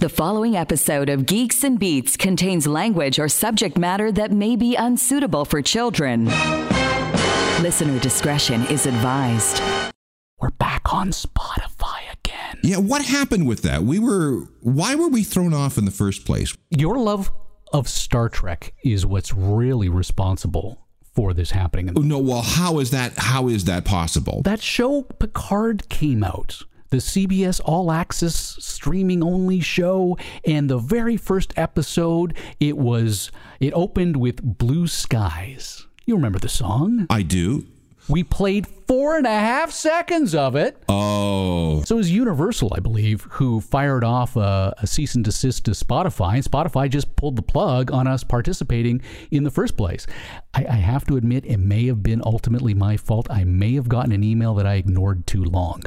The following episode of Geeks and Beats contains language or subject matter that may be unsuitable for children. Listener discretion is advised. We're back on Spotify again. Yeah, what happened with that? We were why were we thrown off in the first place? Your love of Star Trek is what's really responsible for this happening. No, well, how is that how is that possible? That show Picard came out the CBS All Access streaming only show. And the very first episode, it was it opened with Blue Skies. You remember the song? I do. We played four and a half seconds of it. Oh. So it was Universal, I believe, who fired off a, a, cease and desist to Spotify. And Spotify just pulled the plug on us participating in the first place. I, I have to admit, it may have been ultimately my fault. I may have gotten an email that I ignored too long.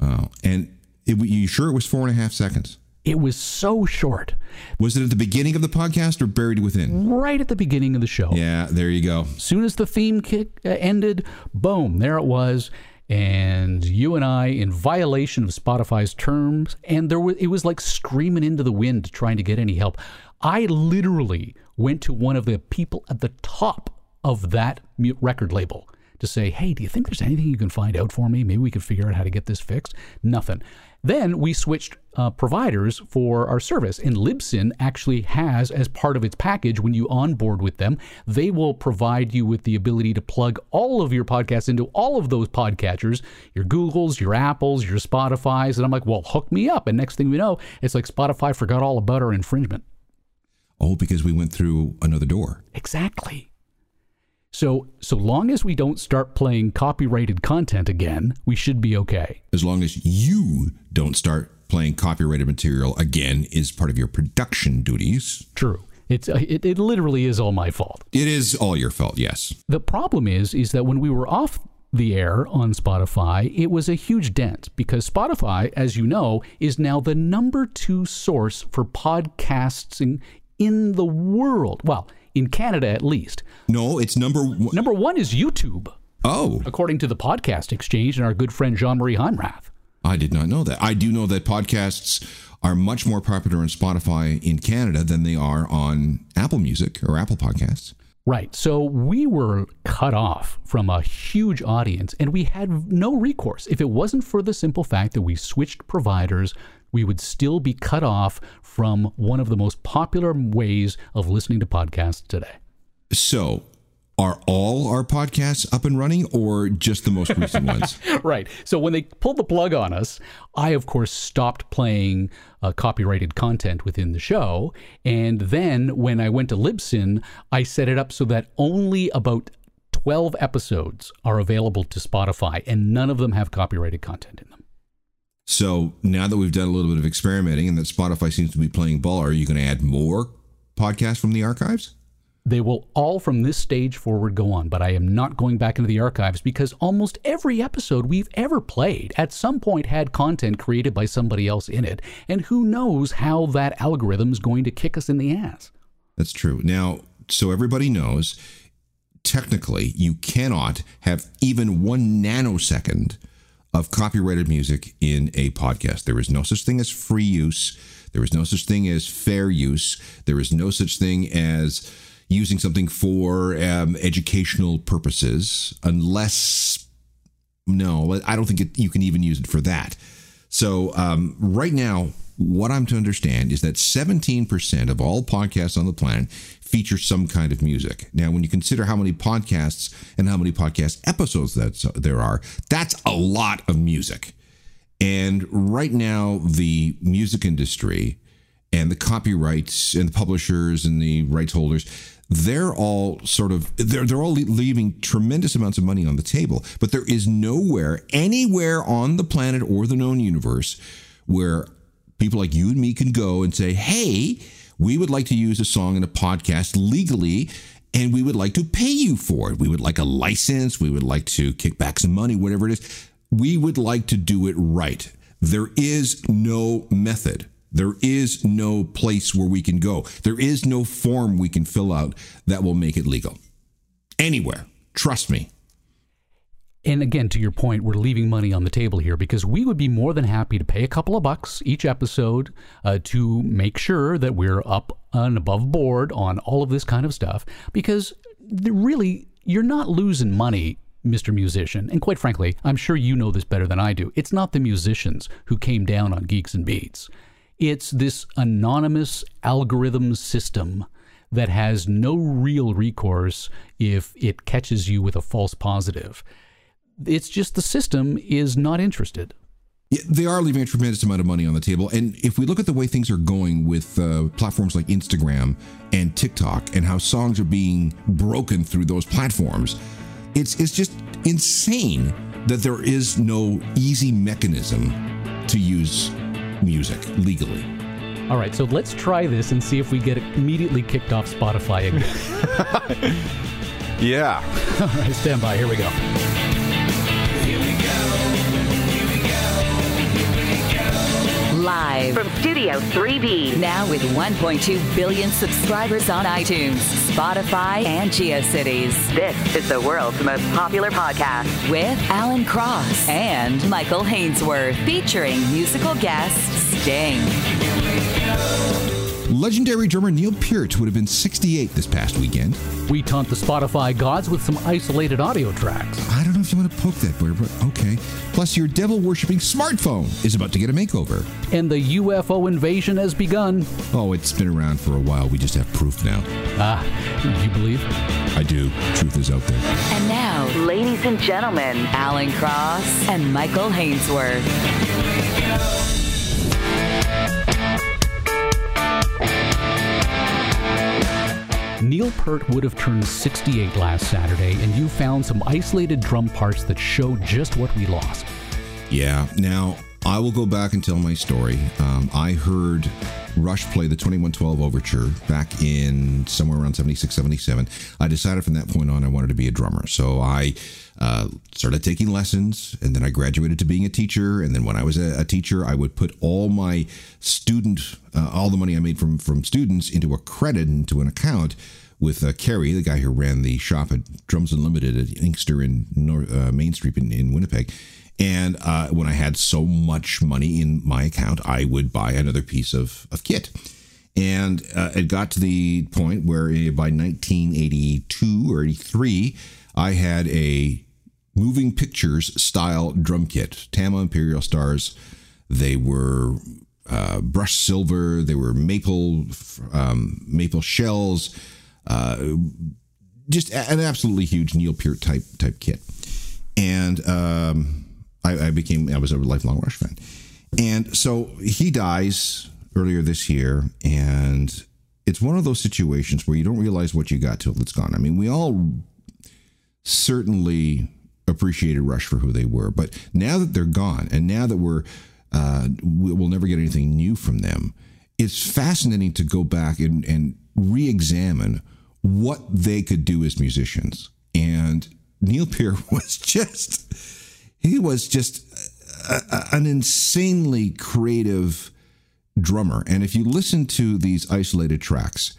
Oh, and it, you sure it was four and a half seconds? It was so short. Was it at the beginning of the podcast or buried within? Right at the beginning of the show. Yeah, there you go. Soon as the theme kick uh, ended, boom, there it was. And you and I, in violation of Spotify's terms, and there was it was like screaming into the wind trying to get any help. I literally went to one of the people at the top of that record label to say, hey, do you think there's anything you can find out for me? Maybe we could figure out how to get this fixed. Nothing. Then we switched uh, providers for our service, and Libsyn actually has, as part of its package, when you onboard with them, they will provide you with the ability to plug all of your podcasts into all of those podcatchers, your Googles, your Apples, your Spotify's. And I'm like, well, hook me up. And next thing we know, it's like Spotify forgot all about our infringement. Oh, because we went through another door. Exactly. So, so long as we don't start playing copyrighted content again, we should be okay. As long as you don't start playing copyrighted material again is part of your production duties. True. It's it, it literally is all my fault. It is all your fault, yes. The problem is is that when we were off the air on Spotify, it was a huge dent because Spotify, as you know, is now the number 2 source for podcasting in the world. Well, in Canada at least. No, it's number one. Number one is YouTube. Oh. According to the Podcast Exchange and our good friend Jean Marie Heinrath. I did not know that. I do know that podcasts are much more popular on Spotify in Canada than they are on Apple Music or Apple Podcasts. Right. So we were cut off from a huge audience and we had no recourse. If it wasn't for the simple fact that we switched providers, we would still be cut off from one of the most popular ways of listening to podcasts today. So, are all our podcasts up and running or just the most recent ones? right. So when they pulled the plug on us, I, of course, stopped playing uh, copyrighted content within the show. And then when I went to Libsyn, I set it up so that only about 12 episodes are available to Spotify, and none of them have copyrighted content in them. So now that we've done a little bit of experimenting and that Spotify seems to be playing ball, are you going to add more podcasts from the archives? They will all from this stage forward go on, but I am not going back into the archives because almost every episode we've ever played at some point had content created by somebody else in it, and who knows how that algorithm is going to kick us in the ass. That's true. Now, so everybody knows, technically, you cannot have even one nanosecond of copyrighted music in a podcast. There is no such thing as free use. There is no such thing as fair use. There is no such thing as using something for um, educational purposes, unless, no, I don't think it, you can even use it for that. So, um, right now, what I'm to understand is that 17% of all podcasts on the planet feature some kind of music. Now, when you consider how many podcasts and how many podcast episodes that there are, that's a lot of music. And right now, the music industry and the copyrights and the publishers and the rights holders, they're all sort of they're they're all leaving tremendous amounts of money on the table. But there is nowhere, anywhere on the planet or the known universe, where people like you and me can go and say, hey, we would like to use a song in a podcast legally and we would like to pay you for it. We would like a license. We would like to kick back some money, whatever it is. We would like to do it right. There is no method. There is no place where we can go. There is no form we can fill out that will make it legal. Anywhere. Trust me. And again, to your point, we're leaving money on the table here because we would be more than happy to pay a couple of bucks each episode uh, to make sure that we're up and above board on all of this kind of stuff. Because really, you're not losing money Mr. Musician. And quite frankly, I'm sure you know this better than I do. It's not the musicians who came down on Geeks and Beats. It's this anonymous algorithm system that has no real recourse if it catches you with a false positive. It's just the system is not interested. Yeah, they are leaving a tremendous amount of money on the table. And if we look at the way things are going with uh, platforms like Instagram and TikTok and how songs are being broken through those platforms, it's, it's just insane that there is no easy mechanism to use music legally. All right, so let's try this and see if we get immediately kicked off Spotify again. yeah. All right, stand by. Here we go. Live from Studio 3B. Now with 1.2 billion subscribers on iTunes, Spotify, and GeoCities. This is the world's most popular podcast with Alan Cross and Michael Hainsworth, featuring musical guest Sting. Legendary drummer Neil Peart would have been 68 this past weekend. We taunt the Spotify gods with some isolated audio tracks. I don't know if you want to poke that bear, but okay. Plus, your devil worshipping smartphone is about to get a makeover. And the UFO invasion has begun. Oh, it's been around for a while. We just have proof now. Ah, uh, you believe? I do. Truth is out there. And now, ladies and gentlemen, Alan Cross and Michael Hainsworth. Neil Peart would have turned 68 last Saturday, and you found some isolated drum parts that show just what we lost. Yeah. Now, I will go back and tell my story. Um, I heard Rush play the 2112 Overture back in somewhere around 76, 77. I decided from that point on I wanted to be a drummer. So I uh, started taking lessons, and then I graduated to being a teacher. And then when I was a, a teacher, I would put all my student, uh, all the money I made from from students into a credit into an account with uh, Kerry, the guy who ran the shop at Drums Unlimited at Inkster in North, uh, Main Street in, in Winnipeg. And uh, when I had so much money in my account, I would buy another piece of, of kit. And uh, it got to the point where by 1982 or 83, I had a moving pictures style drum kit, Tama Imperial Stars. They were uh, brushed silver. They were maple um, maple shells. Uh, just an absolutely huge Neil Peart type type kit. And um, I, I became I was a lifelong Rush fan. And so he dies earlier this year, and it's one of those situations where you don't realize what you got till it's gone. I mean, we all certainly appreciated Rush for who they were. But now that they're gone, and now that we're uh, we'll never get anything new from them, it's fascinating to go back and, and re-examine what they could do as musicians. And Neil Peart was just he was just a, a, an insanely creative drummer. And if you listen to these isolated tracks,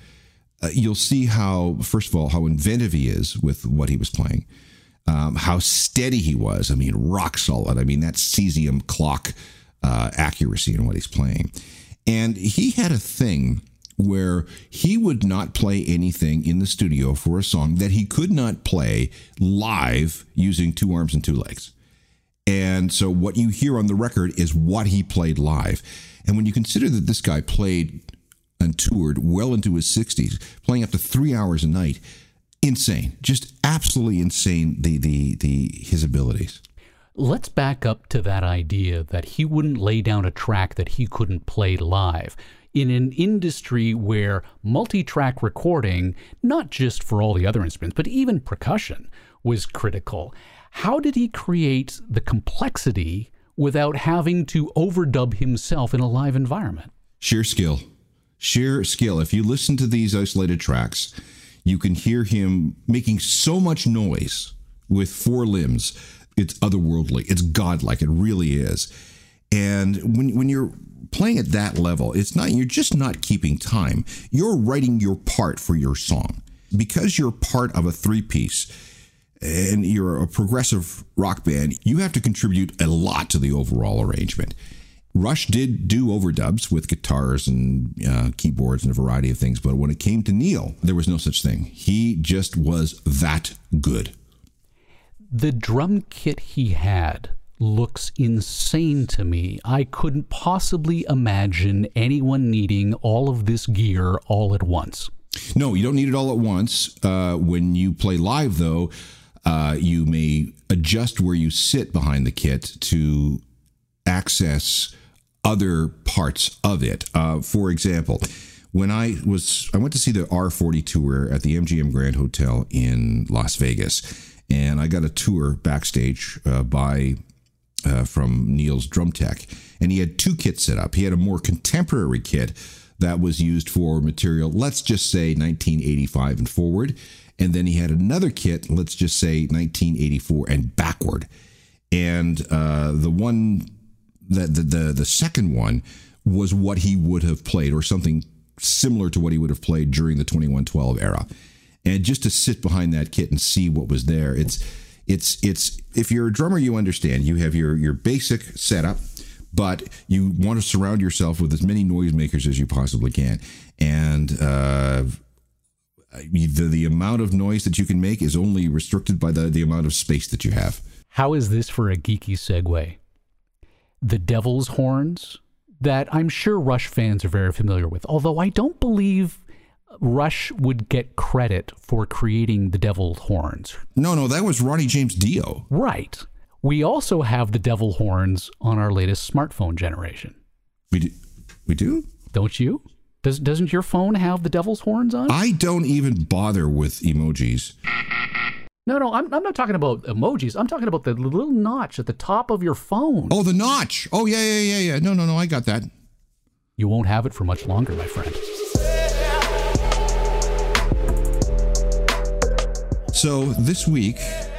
uh, you'll see how, first of all, how inventive he is with what he was playing um, how steady he was. I mean, rock solid. I mean, that cesium clock uh, accuracy in what he's playing. And he had a thing where he would not play anything in the studio for a song that he could not play live using two arms and two legs. And so what you hear on the record is what he played live. And when you consider that this guy played and toured well into his 60s, playing up to three hours a night, insane, just absolutely insane. The the the his abilities. Let's back up to that idea that he wouldn't lay down a track that he couldn't play live. In an industry where multi track recording, not just for all the other instruments, but even percussion, was critical, how did he create the complexity without having to overdub himself in a live environment? Sheer skill. Sheer skill. If you listen to these isolated tracks, you can hear him making so much noise with four limbs. It's otherworldly. It's godlike. It really is. And when when you're playing at that level, it's not you're just not keeping time. You're writing your part for your song. Because you're part of a three piece, and you're a progressive rock band, you have to contribute a lot to the overall arrangement. Rush did do overdubs with guitars and uh, keyboards and a variety of things, but when it came to Neil, there was no such thing. He just was that good. The drum kit he had looks insane to me. I couldn't possibly imagine anyone needing all of this gear all at once. No, you don't need it all at once. Uh, when you play live, though, uh, you may adjust where you sit behind the kit to access other parts of it. Uh, for example, when I was, I went to see the R40 tour at the MGM Grand Hotel in Las Vegas, and I got a tour backstage uh, by uh, from Neil's drum tech, and he had two kits set up. He had a more contemporary kit that was used for material, let's just say 1985 and forward, and then he had another kit, let's just say 1984 and backward. And uh, the one that the, the the second one was what he would have played, or something similar to what he would have played during the 2112 era. And just to sit behind that kit and see what was there, it's it's it's if you're a drummer, you understand. You have your your basic setup, but you want to surround yourself with as many noisemakers as you possibly can, and uh, the the amount of noise that you can make is only restricted by the the amount of space that you have. How is this for a geeky segue? The Devil's Horns that I'm sure Rush fans are very familiar with, although I don't believe Rush would get credit for creating the Devil Horns. No, no, that was Ronnie James Dio. Right. We also have the Devil Horns on our latest smartphone generation. We do, we do? Don't you? Does doesn't your phone have the Devil's Horns on? I don't even bother with emojis. No, no, I'm, I'm not talking about emojis. I'm talking about the little notch at the top of your phone. Oh, the notch. Oh, yeah, yeah, yeah, yeah. No, no, no, I got that. You won't have it for much longer, my friend. So this week,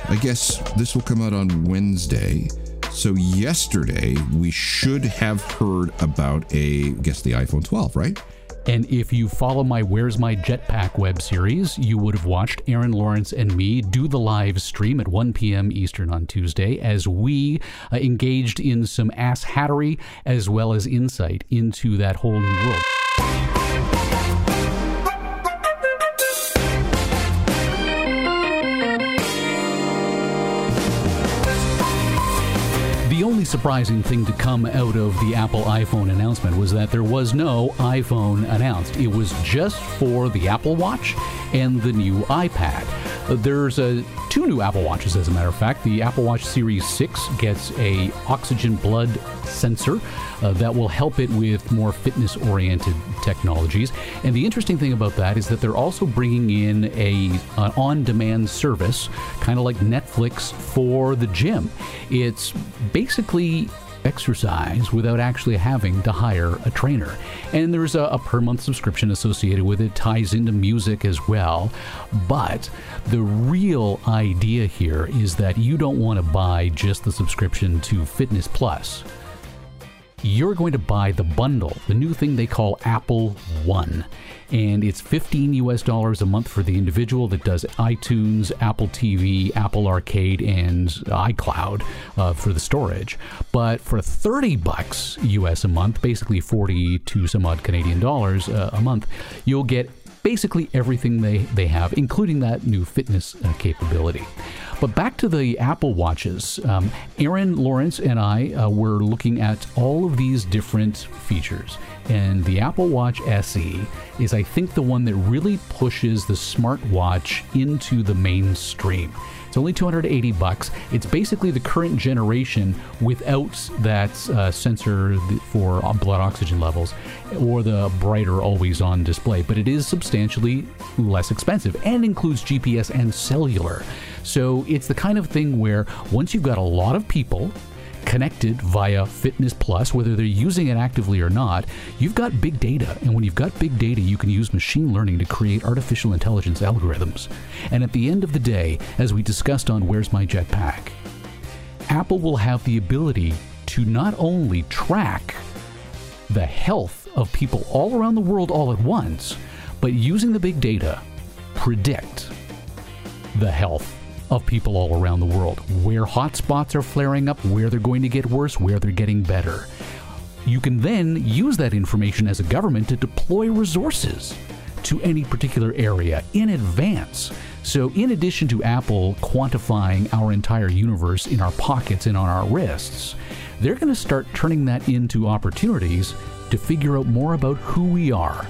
I guess this will come out on Wednesday. So yesterday, we should have heard about a, I guess the iPhone 12, right? And if you follow my Where's My Jetpack web series, you would have watched Aaron Lawrence and me do the live stream at 1 p.m. Eastern on Tuesday as we uh, engaged in some ass hattery as well as insight into that whole new world. Surprising thing to come out of the Apple iPhone announcement was that there was no iPhone announced. It was just for the Apple Watch and the new iPad. Uh, There's uh, two new Apple Watches, as a matter of fact. The Apple Watch Series 6 gets a oxygen blood sensor uh, that will help it with more fitness-oriented technologies. And the interesting thing about that is that they're also bringing in a an on-demand service, kind of like Netflix for the gym. It's basically exercise without actually having to hire a trainer. And there's a, a per month subscription associated with it, ties into music as well. But the real idea here is that you don't want to buy just the subscription to Fitness Plus you're going to buy the bundle, the new thing they call Apple One. And it's 15 US dollars a month for the individual that does iTunes, Apple TV, Apple Arcade, and iCloud uh, for the storage. But for 30 bucks US a month, basically 42 some odd Canadian dollars uh, a month, you'll get basically everything they, they have, including that new fitness uh, capability. But back to the Apple Watches. Um, Aaron Lawrence and I uh, were looking at all of these different features. And the Apple Watch SE is, I think, the one that really pushes the smartwatch into the mainstream. It's only 280 bucks. It's basically the current generation without that uh, sensor for uh, blood oxygen levels or the brighter always on display, but it is substantially less expensive and includes GPS and cellular. So it's the kind of thing where once you've got a lot of people connected via Fitness Plus, whether they're using it actively or not, you've got big data. And when you've got big data, you can use machine learning to create artificial intelligence algorithms. And at the end of the day, as we discussed on Where's My Jetpack, Apple will have the ability to not only track the health of people all around the world all at once, but using the big data, predict the health of people all around the world, where hotspots are flaring up, where they're going to get worse, where they're getting better. You can then use that information as a government to deploy resources to any particular area in advance. So, in addition to Apple quantifying our entire universe in our pockets and on our wrists, they're going to start turning that into opportunities to figure out more about who we are.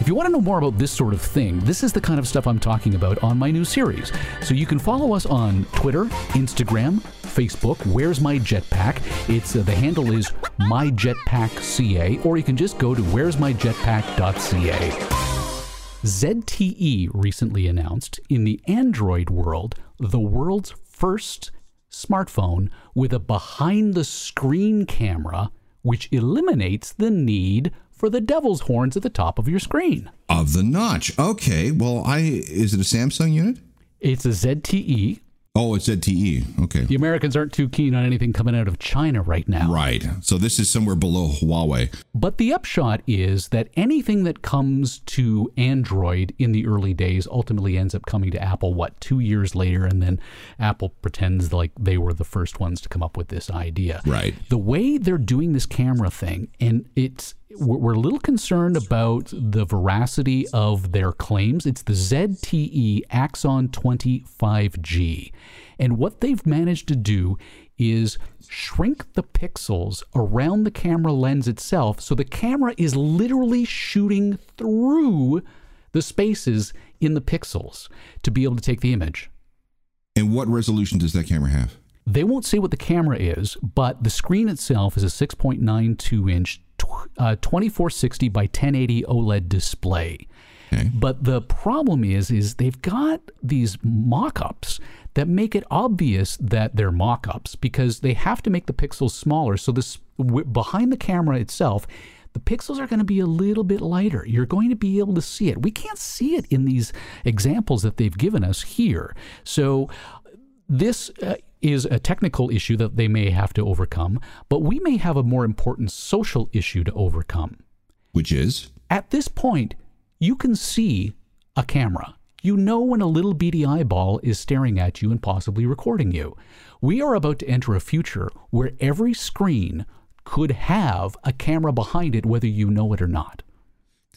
If you want to know more about this sort of thing, this is the kind of stuff I'm talking about on my new series. So you can follow us on Twitter, Instagram, Facebook. Where's my jetpack? It's uh, the handle is myjetpackca, or you can just go to where'smyjetpack.ca. ZTE recently announced in the Android world the world's first smartphone with a behind the screen camera, which eliminates the need for the devil's horns at the top of your screen. Of the notch. Okay. Well, I is it a Samsung unit? It's a ZTE. Oh, it's ZTE. Okay. The Americans aren't too keen on anything coming out of China right now. Right. So this is somewhere below Huawei. But the upshot is that anything that comes to Android in the early days ultimately ends up coming to Apple, what, two years later? And then Apple pretends like they were the first ones to come up with this idea. Right. The way they're doing this camera thing, and it's, we're a little concerned about the veracity of their claims. It's the ZTE Axon 20 5G. And what they've managed to do is shrink the pixels around the camera lens itself so the camera is literally shooting through the spaces in the pixels to be able to take the image. And what resolution does that camera have? They won't say what the camera is, but the screen itself is a 6.92 inch uh, 2460 by 1080 OLED display. Okay. But the problem is, is they've got these mock-ups that make it obvious that they're mock-ups because they have to make the pixels smaller. So this w- behind the camera itself, the pixels are going to be a little bit lighter. You're going to be able to see it. We can't see it in these examples that they've given us here. So this uh, is a technical issue that they may have to overcome, but we may have a more important social issue to overcome. Which is? At this point, you can see a camera. You know when a little beady eyeball is staring at you and possibly recording you. We are about to enter a future where every screen could have a camera behind it, whether you know it or not.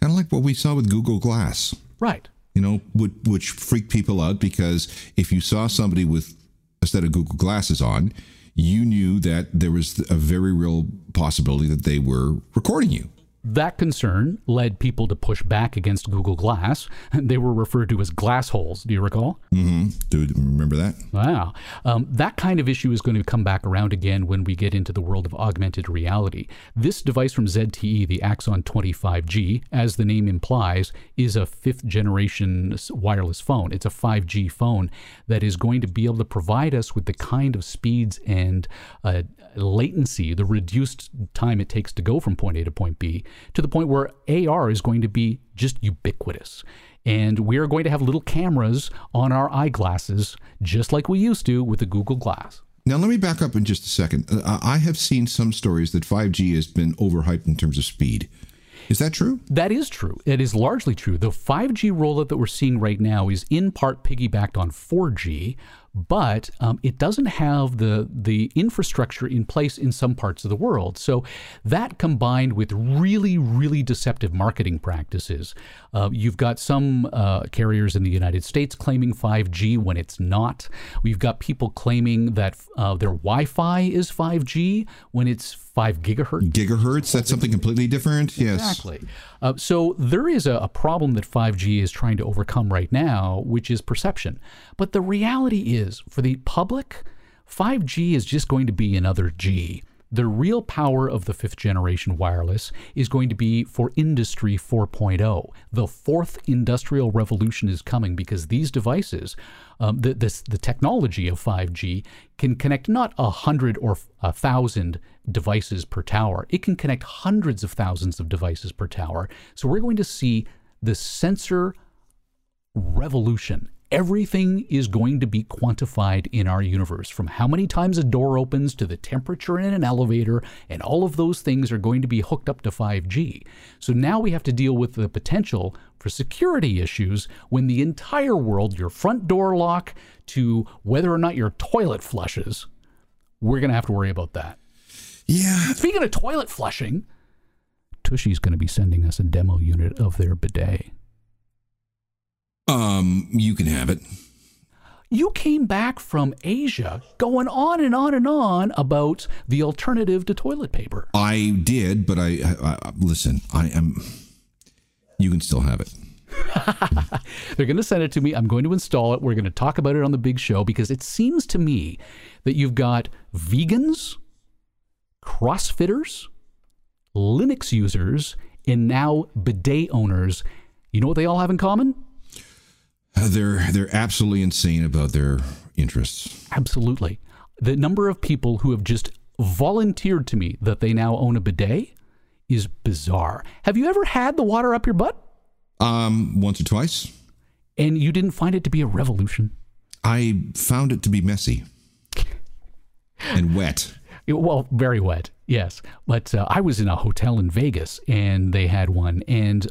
Kind of like what we saw with Google Glass. Right. You know, which, which freaked people out because if you saw somebody with a set of Google glasses on, you knew that there was a very real possibility that they were recording you. That concern led people to push back against Google Glass. They were referred to as glass holes. Do you recall? Mm-hmm. Do you remember that? Wow. Um, that kind of issue is going to come back around again when we get into the world of augmented reality. This device from ZTE, the Axon 20 5G, as the name implies, is a fifth generation wireless phone. It's a 5G phone that is going to be able to provide us with the kind of speeds and uh, latency, the reduced time it takes to go from point A to point B, to the point where AR is going to be just ubiquitous. And we are going to have little cameras on our eyeglasses, just like we used to with the Google Glass. Now, let me back up in just a second. Uh, I have seen some stories that 5G has been overhyped in terms of speed. Is that true? That is true. It is largely true. The 5G rollout that we're seeing right now is in part piggybacked on 4G, but um, it doesn't have the the infrastructure in place in some parts of the world. So that combined with really really deceptive marketing practices, uh, you've got some uh, carriers in the United States claiming 5G when it's not. We've got people claiming that uh, their Wi-Fi is 5G when it's five gigahertz. Gigahertz? That's something completely different. Yes, exactly. Uh, so there is a, a problem that 5G is trying to overcome right now, which is perception. But the reality is, for the public, 5G is just going to be another G. The real power of the fifth generation wireless is going to be for Industry 4.0. The fourth industrial revolution is coming because these devices, um, the, this, the technology of 5G, can connect not a hundred or a thousand devices per tower. It can connect hundreds of thousands of devices per tower. So we're going to see the sensor revolution Everything is going to be quantified in our universe, from how many times a door opens to the temperature in an elevator, and all of those things are going to be hooked up to 5G. So now we have to deal with the potential for security issues when the entire world, your front door lock to whether or not your toilet flushes, we're going to have to worry about that. Yeah. Speaking of toilet flushing, Tushy's going to be sending us a demo unit of their bidet. Um, you can have it. You came back from Asia going on and on and on about the alternative to toilet paper. I did, but I, I, I listen. I am. You can still have it. They're going to send it to me. I'm going to install it. We're going to talk about it on the big show because it seems to me that you've got vegans, CrossFitters, Linux users, and now bidet owners. You know what they all have in common? They're they're absolutely insane about their interests. Absolutely. The number of people who have just volunteered to me that they now own a bidet is bizarre. Have you ever had the water up your butt Um, once or twice, and you didn't find it to be a revolution? I found it to be messy and wet. Well, very wet, yes. But uh, I was in a hotel in Vegas and they had one, and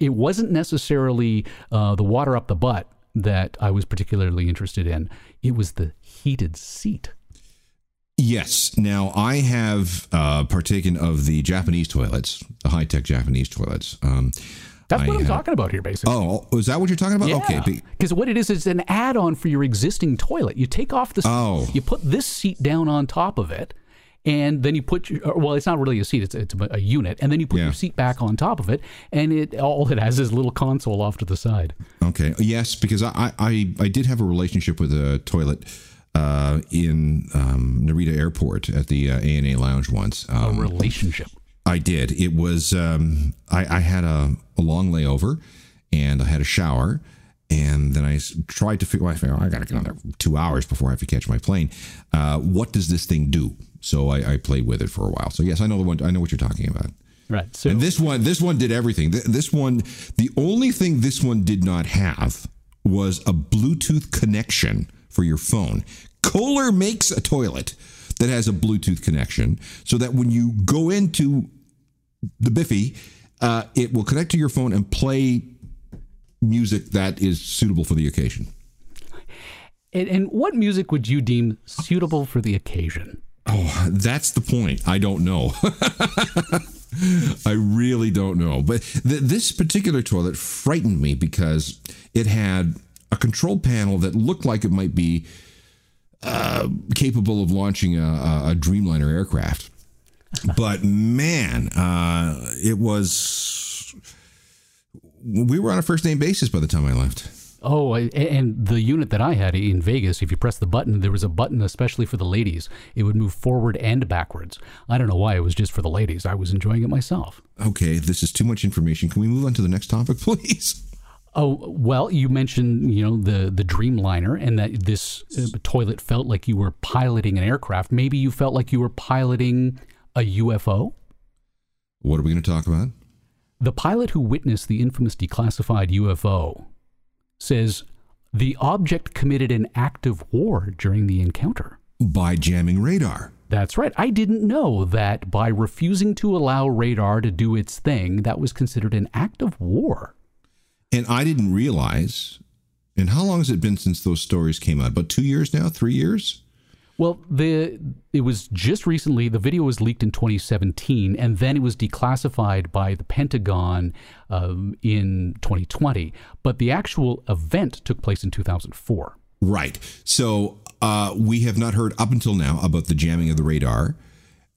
it wasn't necessarily uh, the water up the butt that I was particularly interested in. It was the heated seat. Yes. Now I have uh, partaken of the Japanese toilets, the high tech Japanese toilets. Um, That's I what I'm have- talking about here, basically. Oh, is that what you're talking about? Okay. Because what it is is an add-on for your existing toilet. You take off the seat, Oh. you put this seat down on top of it, and then you put your well, it's not really a seat; it's it's a unit, and then you put Yeah. your seat back on top of it, and it all it has is a little console off to the side. Okay. Yes, because I, I, I did have a relationship with a toilet uh, in um, Narita Airport at the uh, ANA Lounge once. A Um, relationship. I did. It was um, I, I had a, a long layover, and I had a shower, and then I tried to figure. I figured, oh, I got to get on there two hours before I have to catch my plane. Uh, what does this thing do? So I, I played with it for a while. So yes, I know the one. I know what you're talking about. Right. So And this one, this one did everything. This one, the only thing this one did not have was a Bluetooth connection for your phone. Kohler makes a toilet that has a Bluetooth connection, so that when you go into the Biffy, uh, it will connect to your phone and play music that is suitable for the occasion. and, and what music would you deem suitable for the occasion? Oh, that's the point. I don't know. I really don't know. But th- this particular toilet frightened me because it had a control panel that looked like it might be uh, capable of launching a, a, Dreamliner aircraft. But man, uh, it was. We were on a first name basis by the time I left. Oh, and the unit that I had in Vegas, if you press the button, there was a button especially for the ladies. It would move forward and backwards. I don't know why it was just for the ladies. I was enjoying it myself. Okay, this is too much information. Can we move on to the next topic, please? Oh well, you mentioned you know the the Dreamliner and that this uh, toilet felt like you were piloting an aircraft. Maybe you felt like you were piloting a UFO. What are we going to talk about? The pilot who witnessed the infamous declassified UFO says the object committed an act of war during the encounter. By jamming radar. That's right. I didn't know that by refusing to allow radar to do its thing, that was considered an act of war. And I didn't realize. And how long has it been since those stories came out? About two years now? Three years? Well, the it was just recently. The video was leaked in 2017, and then it was declassified by the Pentagon um, in 2020. But the actual event took place in 2004. Right. So uh, we have not heard up until now about the jamming of the radar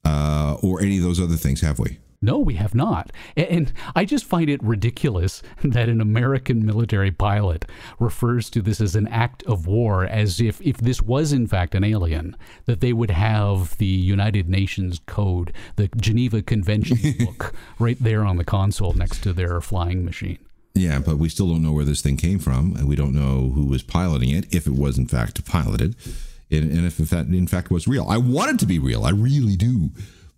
uh, or any of those other things, have we? No, we have not. And I just find it ridiculous that an American military pilot refers to this as an act of war, as if, if this was in fact an alien, that they would have the United Nations Code, the Geneva Convention book, right there on the console next to their flying machine. Yeah, but we still don't know where this thing came from, and we don't know who was piloting it, if it was in fact piloted, and, and if that in fact was real. I want it to be real. I really do.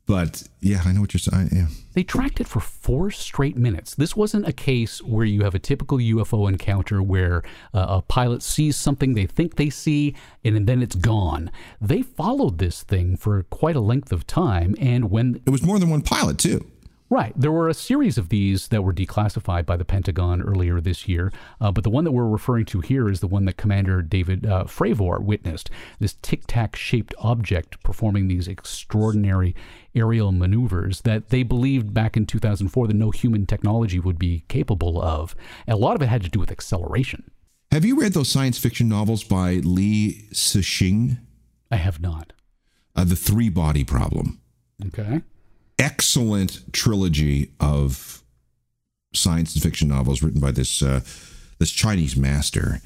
But yeah, I know what you're saying. Yeah. They tracked it for four straight minutes. This wasn't a case where you have a typical UFO encounter where uh, a pilot sees something they think they see and then it's gone. They followed this thing for quite a length of time. And when It was more than one pilot, too. Right. There were a series of these that were declassified by the Pentagon earlier this year, uh, but the one that we're referring to here is the one that Commander David uh, Fravor witnessed this tic tac shaped object performing these extraordinary aerial maneuvers that they believed back in 2004 that no human technology would be capable of. And a lot of it had to do with acceleration. Have you read those science fiction novels by Li Cixin? I have not. Uh, the Three Body Problem. Okay. Excellent trilogy of science fiction novels written by this uh, this Chinese master.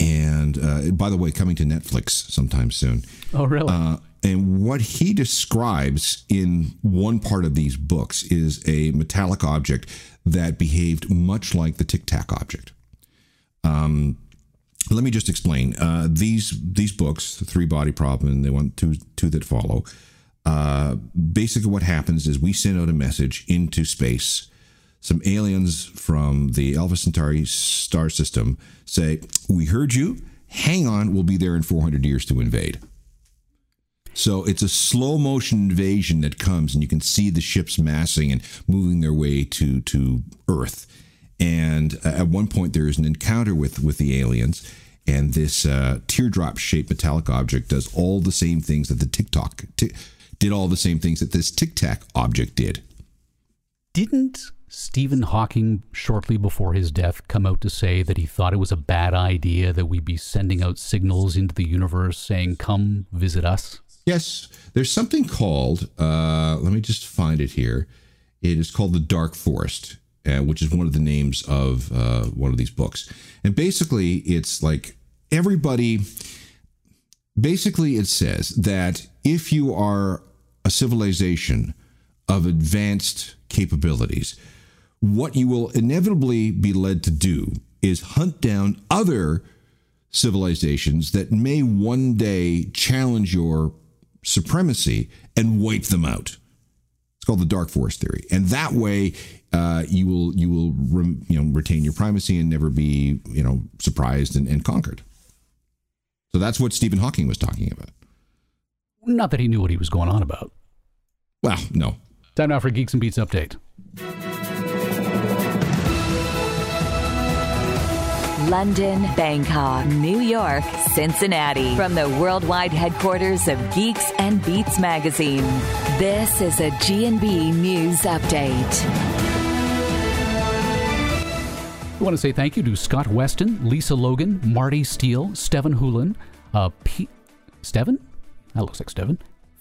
And uh, by the way, coming to Netflix sometime soon. Oh, really? Uh, and what he describes in one part of these books is a metallic object that behaved much like the Tic Tac object. Um, let me just explain. Uh, these these books, the Three Body Problem, and the one two two that follow. Uh, basically, what happens is we send out a message into space. Some aliens from the Alpha Centauri star system say, "We heard you. Hang on, we'll be there in 400 years to invade." So it's a slow motion invasion that comes, and you can see the ships massing and moving their way to to Earth. And uh, at one point, there is an encounter with with the aliens, and this uh, teardrop shaped metallic object does all the same things that the TikTok t- did all the same things that this Tic Tac object did. Didn't Stephen Hawking, shortly before his death, come out to say that he thought it was a bad idea that we be sending out signals into the universe saying, come visit us? Yes, there's something called, uh, let me just find it here. It is called The Dark Forest, uh, which is one of the names of uh, one of these books. And basically, it's like everybody, basically, it says that if you are a civilization of advanced capabilities, what you will inevitably be led to do is hunt down other civilizations that may one day challenge your supremacy and wipe them out. It's called the dark forest theory, and that way uh, you will you will re, you know retain your primacy and never be you know surprised and, and conquered. So that's what Stephen Hawking was talking about. Not that he knew what he was going on about. Well, no. Time now for Geeks and Beats update. London, Bangkok, New York, Cincinnati. From the worldwide headquarters of Geeks and Beats magazine, this is a G&B News Update. We want to say thank you to Scott Weston, Lisa Logan, Marty Steele, Steven Hoolan, uh, P- Steven? That looks like Steven.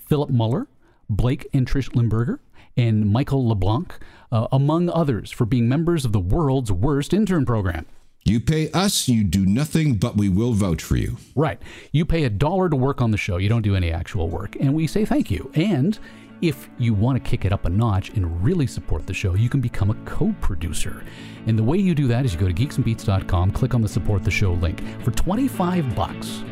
Philip Muller, Blake and Trish Limburger, and Michael LeBlanc, uh, among others, for being members of the world's worst intern program. You pay us, you do nothing, but we will vouch for you. Right. You pay a dollar to work on the show. You don't do any actual work. And we say thank you. And if you want to kick it up a notch and really support the show, you can become a co producer. And the way you do that is you go to geeksandbeats.com, click on the support the show link. For 25 bucks,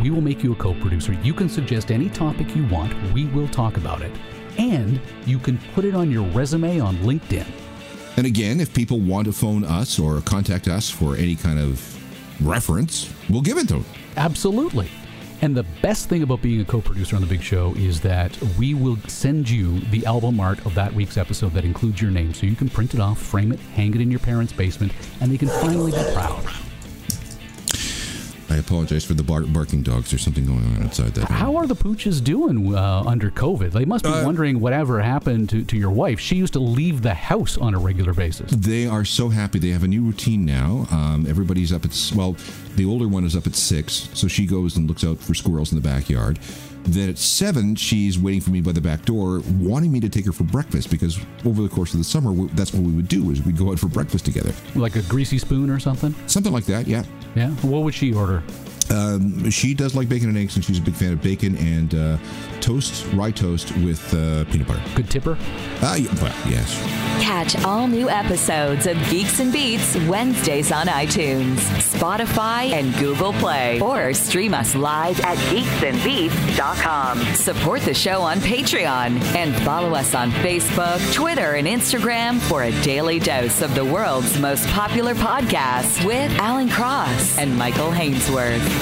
we will make you a co producer. You can suggest any topic you want, we will talk about it. And you can put it on your resume on LinkedIn. And again, if people want to phone us or contact us for any kind of reference, we'll give it to them. Absolutely. And the best thing about being a co producer on The Big Show is that we will send you the album art of that week's episode that includes your name so you can print it off, frame it, hang it in your parents' basement, and they can finally be proud. I apologize for the bar- barking dogs. There's something going on outside that. How are the pooches doing uh, under COVID? They must be Uh, wondering whatever happened to, to your wife. She used to leave the house on a regular basis. They are so happy. They have a new routine now. Um, everybody's up at well, the older one is up at six, so she goes and looks out for squirrels in the backyard. Then at seven, she's waiting for me by the back door, wanting me to take her for breakfast because over the course of the summer, that's what we would do is we'd go out for breakfast together, Like a greasy spoon or something? something like that. Yeah. Yeah. What would she order? Um, she does like bacon and eggs, and she's a big fan of bacon and uh, toast, rye toast with uh, peanut butter. Good tipper. Ah, yeah, well, yes. Catch all new episodes of Geeks and Beats Wednesdays on iTunes, Spotify, and Google Play. Or stream us live at geeksandbeats.com. Support the show on Patreon and follow us on Facebook, Twitter, and Instagram for a daily dose of the world's most popular podcasts with Alan Cross and Michael Hainsworth.